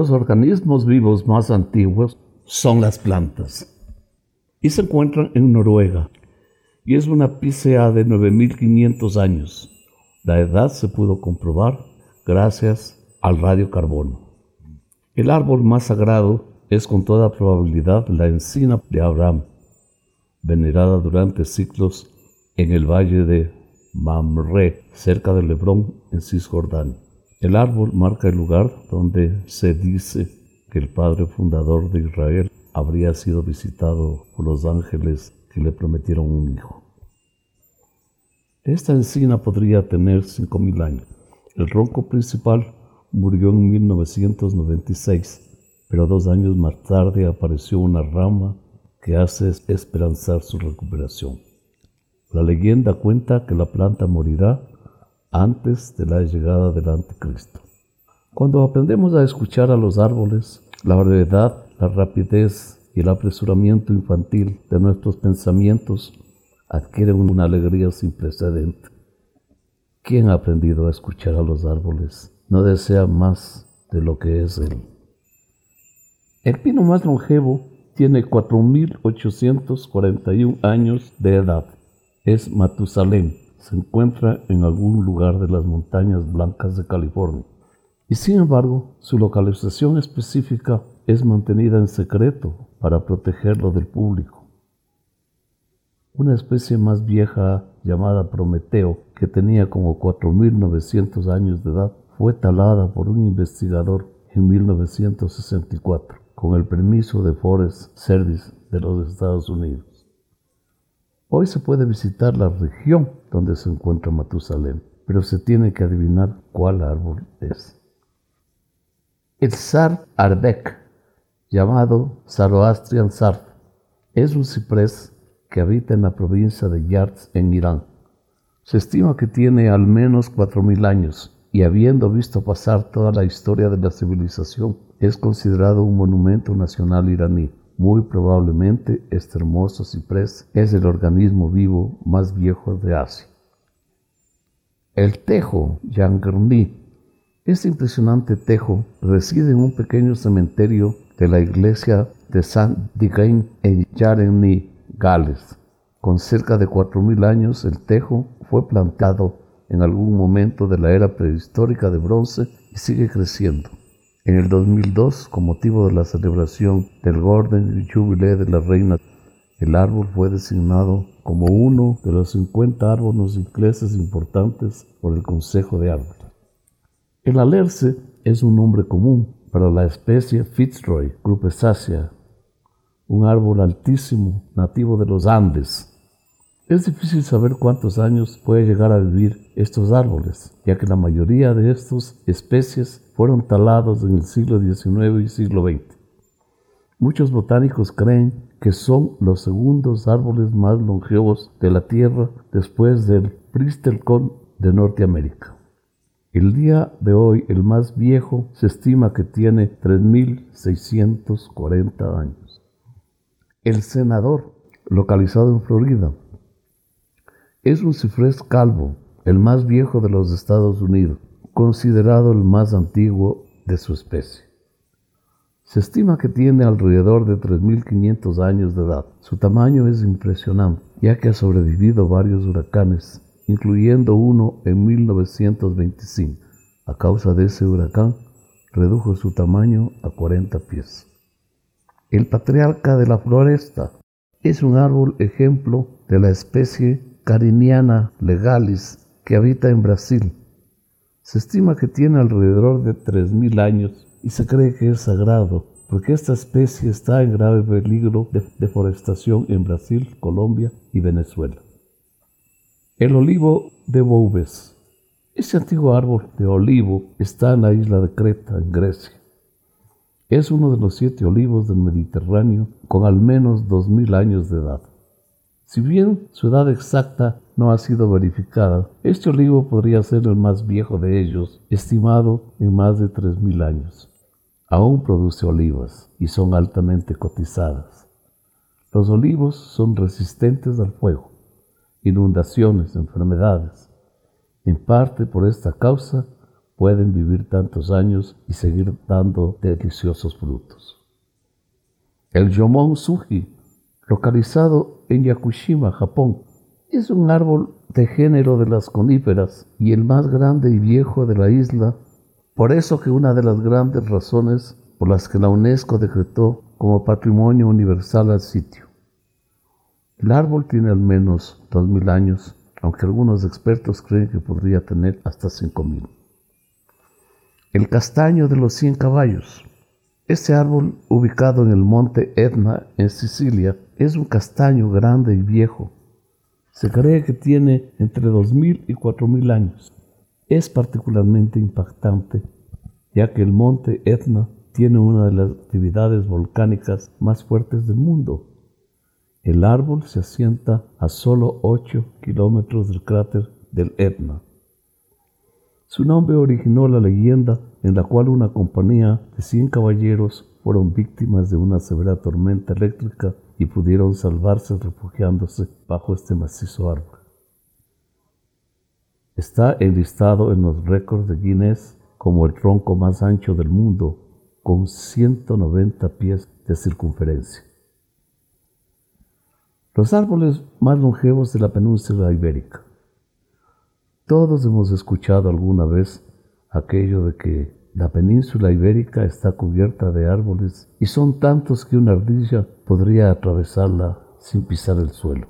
Los organismos vivos más antiguos son las plantas y se encuentran en Noruega y es una PCA de 9500 años. La edad se pudo comprobar gracias al radiocarbono. El árbol más sagrado es con toda probabilidad la encina de Abraham, venerada durante siglos en el valle de Mamre, cerca de Lebrón, en Cisjordania. El árbol marca el lugar donde se dice que el padre fundador de Israel habría sido visitado por los ángeles que le prometieron un hijo. Esta encina podría tener 5.000 años. El ronco principal murió en 1996, pero dos años más tarde apareció una rama que hace esperanzar su recuperación. La leyenda cuenta que la planta morirá antes de la llegada del anticristo. Cuando aprendemos a escuchar a los árboles, la brevedad, la rapidez y el apresuramiento infantil de nuestros pensamientos adquieren una alegría sin precedente. ¿Quién ha aprendido a escuchar a los árboles no desea más de lo que es él? El pino más longevo tiene 4.841 años de edad. Es Matusalén. Se encuentra en algún lugar de las montañas blancas de California. Y sin embargo, su localización específica es mantenida en secreto para protegerlo del público. Una especie más vieja llamada Prometeo, que tenía como 4.900 años de edad, fue talada por un investigador en 1964 con el permiso de Forest Service de los Estados Unidos. Hoy se puede visitar la región donde se encuentra Matusalem, pero se tiene que adivinar cuál árbol es. El Sar Arbeck, llamado Zoroastrian Sar, es un ciprés que habita en la provincia de Yards en Irán. Se estima que tiene al menos 4.000 años y habiendo visto pasar toda la historia de la civilización, es considerado un monumento nacional iraní. Muy probablemente este hermoso ciprés es el organismo vivo más viejo de Asia. El tejo Yangerni. Este impresionante tejo reside en un pequeño cementerio de la iglesia de Saint Digain en Yareni, Gales. Con cerca de 4.000 años, el tejo fue plantado en algún momento de la era prehistórica de bronce y sigue creciendo. En el 2002, con motivo de la celebración del Golden Jubilee de la Reina, el árbol fue designado como uno de los 50 árboles ingleses importantes por el Consejo de Árboles. El alerce es un nombre común para la especie Fitzroy grupesacea, un árbol altísimo nativo de los Andes, es difícil saber cuántos años puede llegar a vivir estos árboles, ya que la mayoría de estas especies fueron talados en el siglo XIX y siglo XX. Muchos botánicos creen que son los segundos árboles más longevos de la Tierra después del Pristelcon de Norteamérica. El día de hoy, el más viejo se estima que tiene 3.640 años. El senador, localizado en Florida, es un ciprés calvo, el más viejo de los Estados Unidos, considerado el más antiguo de su especie. Se estima que tiene alrededor de 3.500 años de edad. Su tamaño es impresionante, ya que ha sobrevivido varios huracanes, incluyendo uno en 1925. A causa de ese huracán, redujo su tamaño a 40 pies. El patriarca de la floresta es un árbol ejemplo de la especie Cariniana legalis que habita en Brasil. Se estima que tiene alrededor de 3.000 años y se cree que es sagrado porque esta especie está en grave peligro de deforestación en Brasil, Colombia y Venezuela. El olivo de Boubes. Este antiguo árbol de olivo está en la isla de Creta, en Grecia. Es uno de los siete olivos del Mediterráneo con al menos 2.000 años de edad. Si bien su edad exacta no ha sido verificada, este olivo podría ser el más viejo de ellos, estimado en más de 3.000 años. Aún produce olivas y son altamente cotizadas. Los olivos son resistentes al fuego, inundaciones, enfermedades. En parte por esta causa, pueden vivir tantos años y seguir dando deliciosos frutos. El Yomon Suji, localizado en Yakushima, Japón, es un árbol de género de las coníferas y el más grande y viejo de la isla, por eso que una de las grandes razones por las que la UNESCO decretó como patrimonio universal al sitio. El árbol tiene al menos 2.000 años, aunque algunos expertos creen que podría tener hasta 5.000. El castaño de los 100 caballos. Este árbol, ubicado en el monte Etna, en Sicilia, es un castaño grande y viejo. Se cree que tiene entre 2.000 y 4.000 años. Es particularmente impactante, ya que el monte Etna tiene una de las actividades volcánicas más fuertes del mundo. El árbol se asienta a solo 8 kilómetros del cráter del Etna. Su nombre originó la leyenda en la cual una compañía de 100 caballeros fueron víctimas de una severa tormenta eléctrica y pudieron salvarse refugiándose bajo este macizo árbol. Está enlistado en los récords de Guinness como el tronco más ancho del mundo, con 190 pies de circunferencia. Los árboles más longevos de la península ibérica. Todos hemos escuchado alguna vez aquello de que la península ibérica está cubierta de árboles y son tantos que una ardilla podría atravesarla sin pisar el suelo.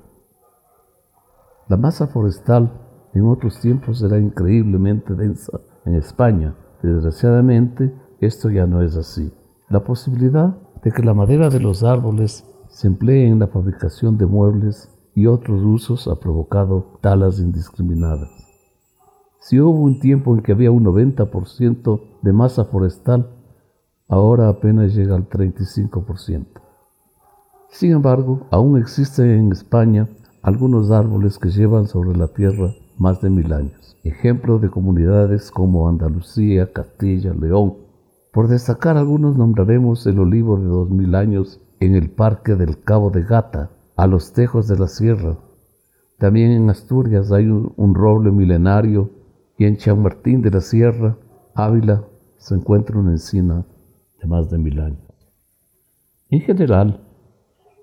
La masa forestal en otros tiempos era increíblemente densa en España. Desgraciadamente, esto ya no es así. La posibilidad de que la madera de los árboles se emplee en la fabricación de muebles y otros usos ha provocado talas indiscriminadas. Si hubo un tiempo en que había un 90% de masa forestal, ahora apenas llega al 35%. Sin embargo, aún existen en España algunos árboles que llevan sobre la tierra más de mil años, ejemplo de comunidades como Andalucía, Castilla, León. Por destacar algunos nombraremos el olivo de dos mil años en el Parque del Cabo de Gata, a los Tejos de la Sierra. También en Asturias hay un, un roble milenario y en Chamartín de la Sierra, Ávila, se encuentra una encina de más de mil años. En general,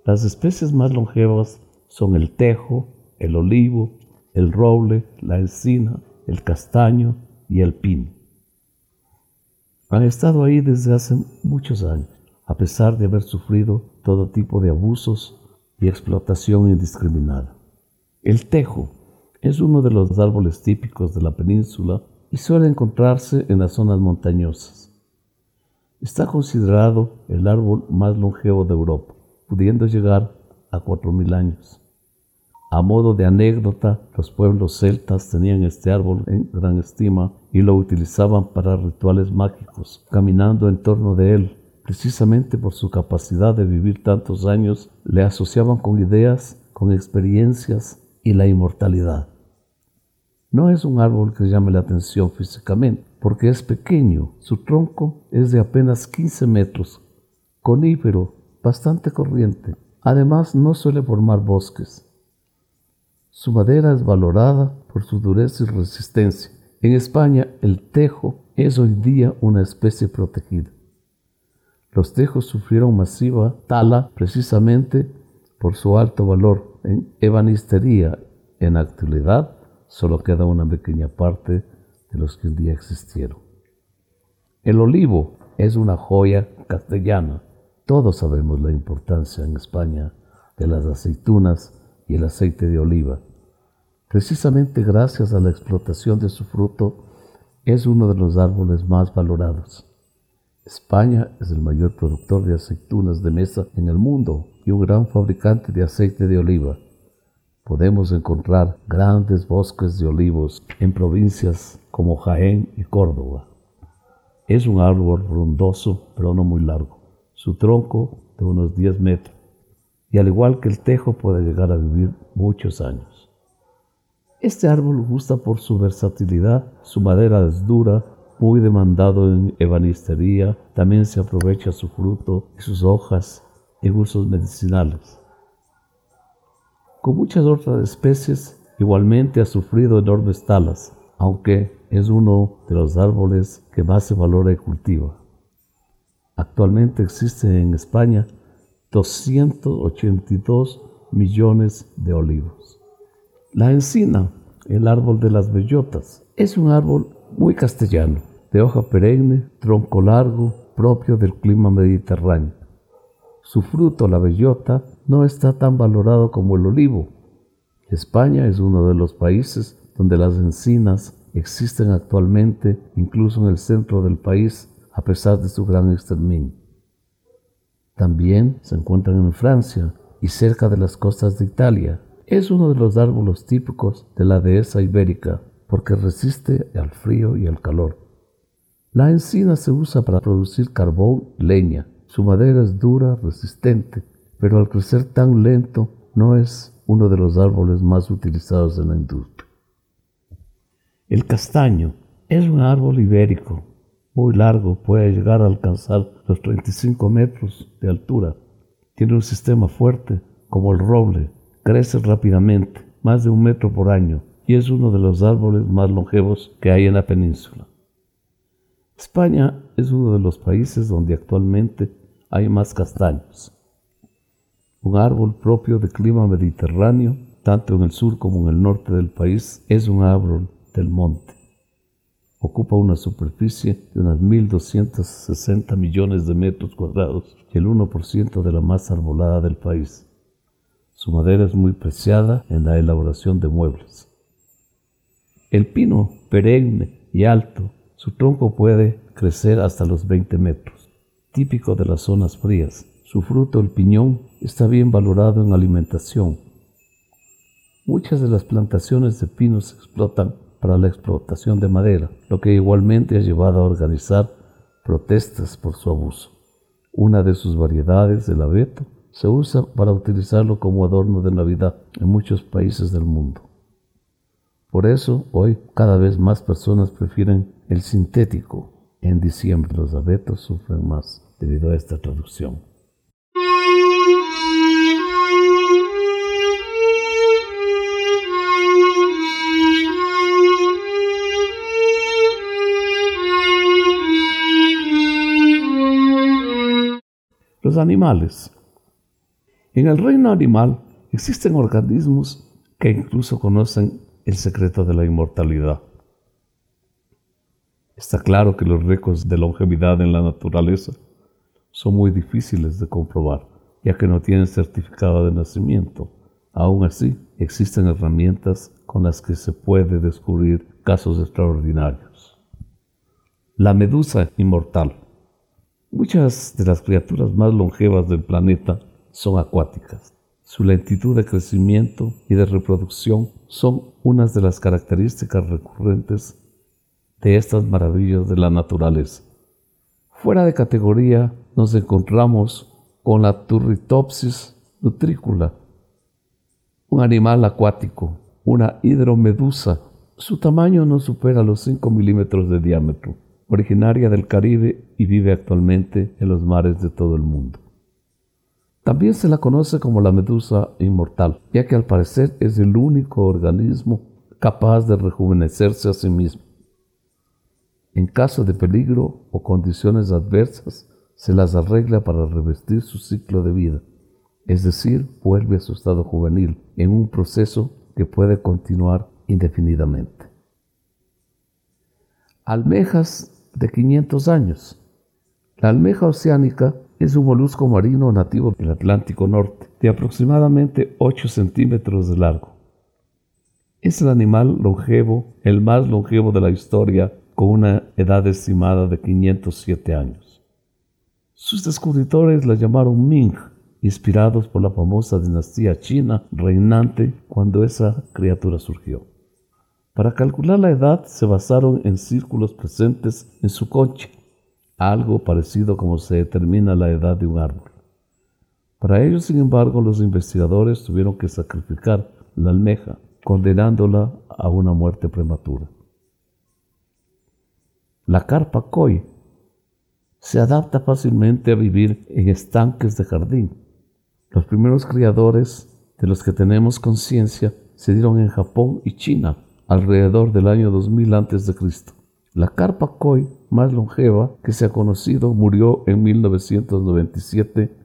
las especies más longevas son el tejo, el olivo, el roble, la encina, el castaño y el pino. Han estado ahí desde hace muchos años, a pesar de haber sufrido todo tipo de abusos y explotación indiscriminada. El tejo es uno de los árboles típicos de la península y suele encontrarse en las zonas montañosas. Está considerado el árbol más longevo de Europa, pudiendo llegar a 4.000 años. A modo de anécdota, los pueblos celtas tenían este árbol en gran estima y lo utilizaban para rituales mágicos, caminando en torno de él. Precisamente por su capacidad de vivir tantos años, le asociaban con ideas, con experiencias y la inmortalidad. No es un árbol que llame la atención físicamente, porque es pequeño. Su tronco es de apenas 15 metros, conífero, bastante corriente. Además, no suele formar bosques. Su madera es valorada por su dureza y resistencia. En España, el tejo es hoy día una especie protegida. Los tejos sufrieron masiva tala precisamente por su alto valor en ebanistería. En actualidad solo queda una pequeña parte de los que un día existieron. El olivo es una joya castellana. Todos sabemos la importancia en España de las aceitunas y el aceite de oliva. Precisamente gracias a la explotación de su fruto, es uno de los árboles más valorados. España es el mayor productor de aceitunas de mesa en el mundo y un gran fabricante de aceite de oliva. Podemos encontrar grandes bosques de olivos en provincias como Jaén y Córdoba. Es un árbol frondoso, pero no muy largo. Su tronco de unos 10 metros. Y al igual que el tejo puede llegar a vivir muchos años. Este árbol gusta por su versatilidad. Su madera es dura, muy demandado en ebanistería, también se aprovecha su fruto y sus hojas en usos medicinales. Con muchas otras especies, igualmente ha sufrido enormes talas. aunque es uno de los árboles que más se valora y cultiva. Actualmente existe en España 282 millones de olivos. La encina, el árbol de las bellotas, es un árbol muy castellano, de hoja perenne, tronco largo, propio del clima mediterráneo. Su fruto, la bellota, no está tan valorado como el olivo. España es uno de los países donde las encinas existen actualmente, incluso en el centro del país, a pesar de su gran exterminio. También se encuentran en Francia y cerca de las costas de Italia. Es uno de los árboles típicos de la dehesa ibérica porque resiste al frío y al calor. La encina se usa para producir carbón y leña. Su madera es dura, resistente, pero al crecer tan lento no es uno de los árboles más utilizados en la industria. El castaño es un árbol ibérico muy largo, puede llegar a alcanzar los 35 metros de altura. Tiene un sistema fuerte, como el roble, crece rápidamente, más de un metro por año, y es uno de los árboles más longevos que hay en la península. España es uno de los países donde actualmente hay más castaños. Un árbol propio de clima mediterráneo, tanto en el sur como en el norte del país, es un árbol del monte ocupa una superficie de unas 1.260 millones de metros cuadrados y el 1% de la masa arbolada del país. Su madera es muy preciada en la elaboración de muebles. El pino, perenne y alto, su tronco puede crecer hasta los 20 metros, típico de las zonas frías. Su fruto, el piñón, está bien valorado en alimentación. Muchas de las plantaciones de pinos se explotan para la explotación de madera, lo que igualmente ha llevado a organizar protestas por su abuso. Una de sus variedades, el abeto, se usa para utilizarlo como adorno de Navidad en muchos países del mundo. Por eso, hoy cada vez más personas prefieren el sintético. En diciembre los abetos sufren más debido a esta traducción. Animales. En el reino animal existen organismos que incluso conocen el secreto de la inmortalidad. Está claro que los récords de longevidad en la naturaleza son muy difíciles de comprobar, ya que no tienen certificado de nacimiento. Aún así, existen herramientas con las que se puede descubrir casos extraordinarios. La medusa inmortal. Muchas de las criaturas más longevas del planeta son acuáticas. Su lentitud de crecimiento y de reproducción son unas de las características recurrentes de estas maravillas de la naturaleza. Fuera de categoría nos encontramos con la Turritopsis nutricula, un animal acuático, una hidromedusa. Su tamaño no supera los 5 milímetros de diámetro originaria del Caribe y vive actualmente en los mares de todo el mundo. También se la conoce como la medusa inmortal, ya que al parecer es el único organismo capaz de rejuvenecerse a sí mismo. En caso de peligro o condiciones adversas, se las arregla para revestir su ciclo de vida, es decir, vuelve a su estado juvenil en un proceso que puede continuar indefinidamente. Almejas de 500 años. La almeja oceánica es un molusco marino nativo del Atlántico Norte, de aproximadamente 8 centímetros de largo. Es el animal longevo, el más longevo de la historia, con una edad estimada de 507 años. Sus descubridores la llamaron Ming, inspirados por la famosa dinastía china reinante cuando esa criatura surgió. Para calcular la edad se basaron en círculos presentes en su concha, algo parecido como se determina la edad de un árbol. Para ello, sin embargo, los investigadores tuvieron que sacrificar la almeja, condenándola a una muerte prematura. La carpa koi se adapta fácilmente a vivir en estanques de jardín. Los primeros criadores de los que tenemos conciencia se dieron en Japón y China, alrededor del año 2000 a.C. La carpa koi más longeva que se ha conocido murió en 1997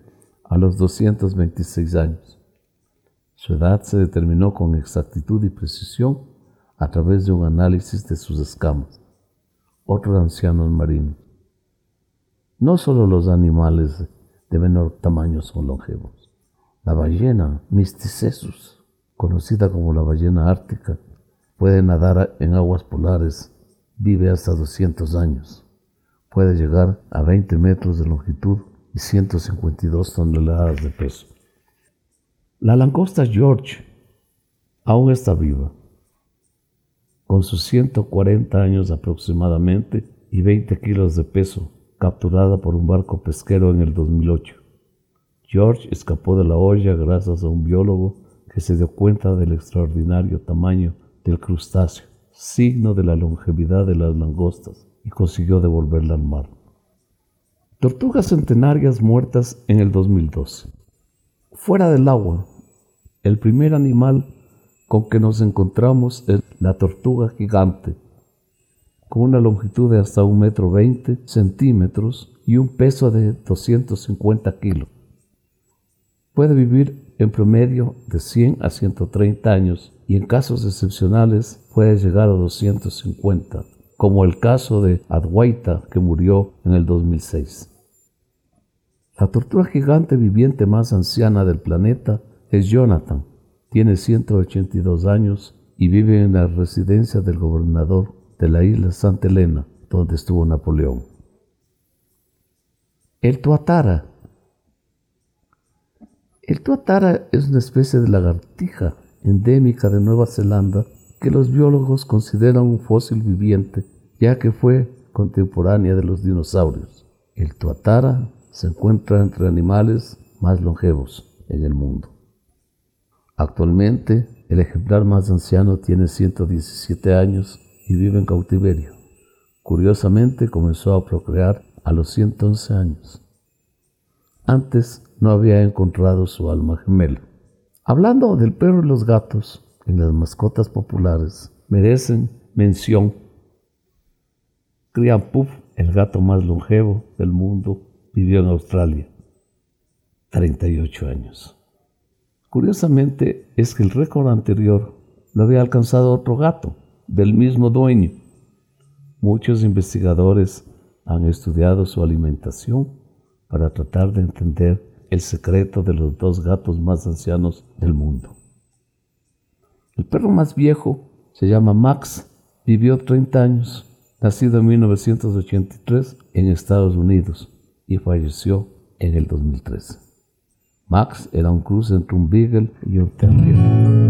a los 226 años. Su edad se determinó con exactitud y precisión a través de un análisis de sus escamas. Otros ancianos marinos. No solo los animales de menor tamaño son longevos. La ballena Mysticesus, conocida como la ballena ártica, puede nadar en aguas polares, vive hasta 200 años, puede llegar a 20 metros de longitud y 152 toneladas de peso. La langosta George aún está viva, con sus 140 años aproximadamente y 20 kilos de peso, capturada por un barco pesquero en el 2008. George escapó de la olla gracias a un biólogo que se dio cuenta del extraordinario tamaño del crustáceo, signo de la longevidad de las langostas, y consiguió devolverla al mar. Tortugas centenarias muertas en el 2012. Fuera del agua, el primer animal con que nos encontramos es la tortuga gigante, con una longitud de hasta un metro veinte centímetros y un peso de 250 kilos. Puede vivir en promedio de 100 a 130 años y en casos excepcionales puede llegar a 250, como el caso de Adwaita que murió en el 2006. La tortuga gigante viviente más anciana del planeta es Jonathan. Tiene 182 años y vive en la residencia del gobernador de la isla Santa Elena, donde estuvo Napoleón. El tuatara. El tuatara es una especie de lagartija endémica de Nueva Zelanda que los biólogos consideran un fósil viviente, ya que fue contemporánea de los dinosaurios. El tuatara se encuentra entre animales más longevos en el mundo. Actualmente, el ejemplar más anciano tiene 117 años y vive en cautiverio. Curiosamente, comenzó a procrear a los 111 años. Antes no había encontrado su alma gemela. Hablando del perro y los gatos, en las mascotas populares merecen mención Crian Puff, el gato más longevo del mundo, vivió en Australia 38 años. Curiosamente es que el récord anterior lo había alcanzado otro gato, del mismo dueño. Muchos investigadores han estudiado su alimentación para tratar de entender el secreto de los dos gatos más ancianos del mundo. El perro más viejo se llama Max, vivió 30 años, nacido en 1983 en Estados Unidos y falleció en el 2013. Max era un cruce entre un Beagle y un Terrier.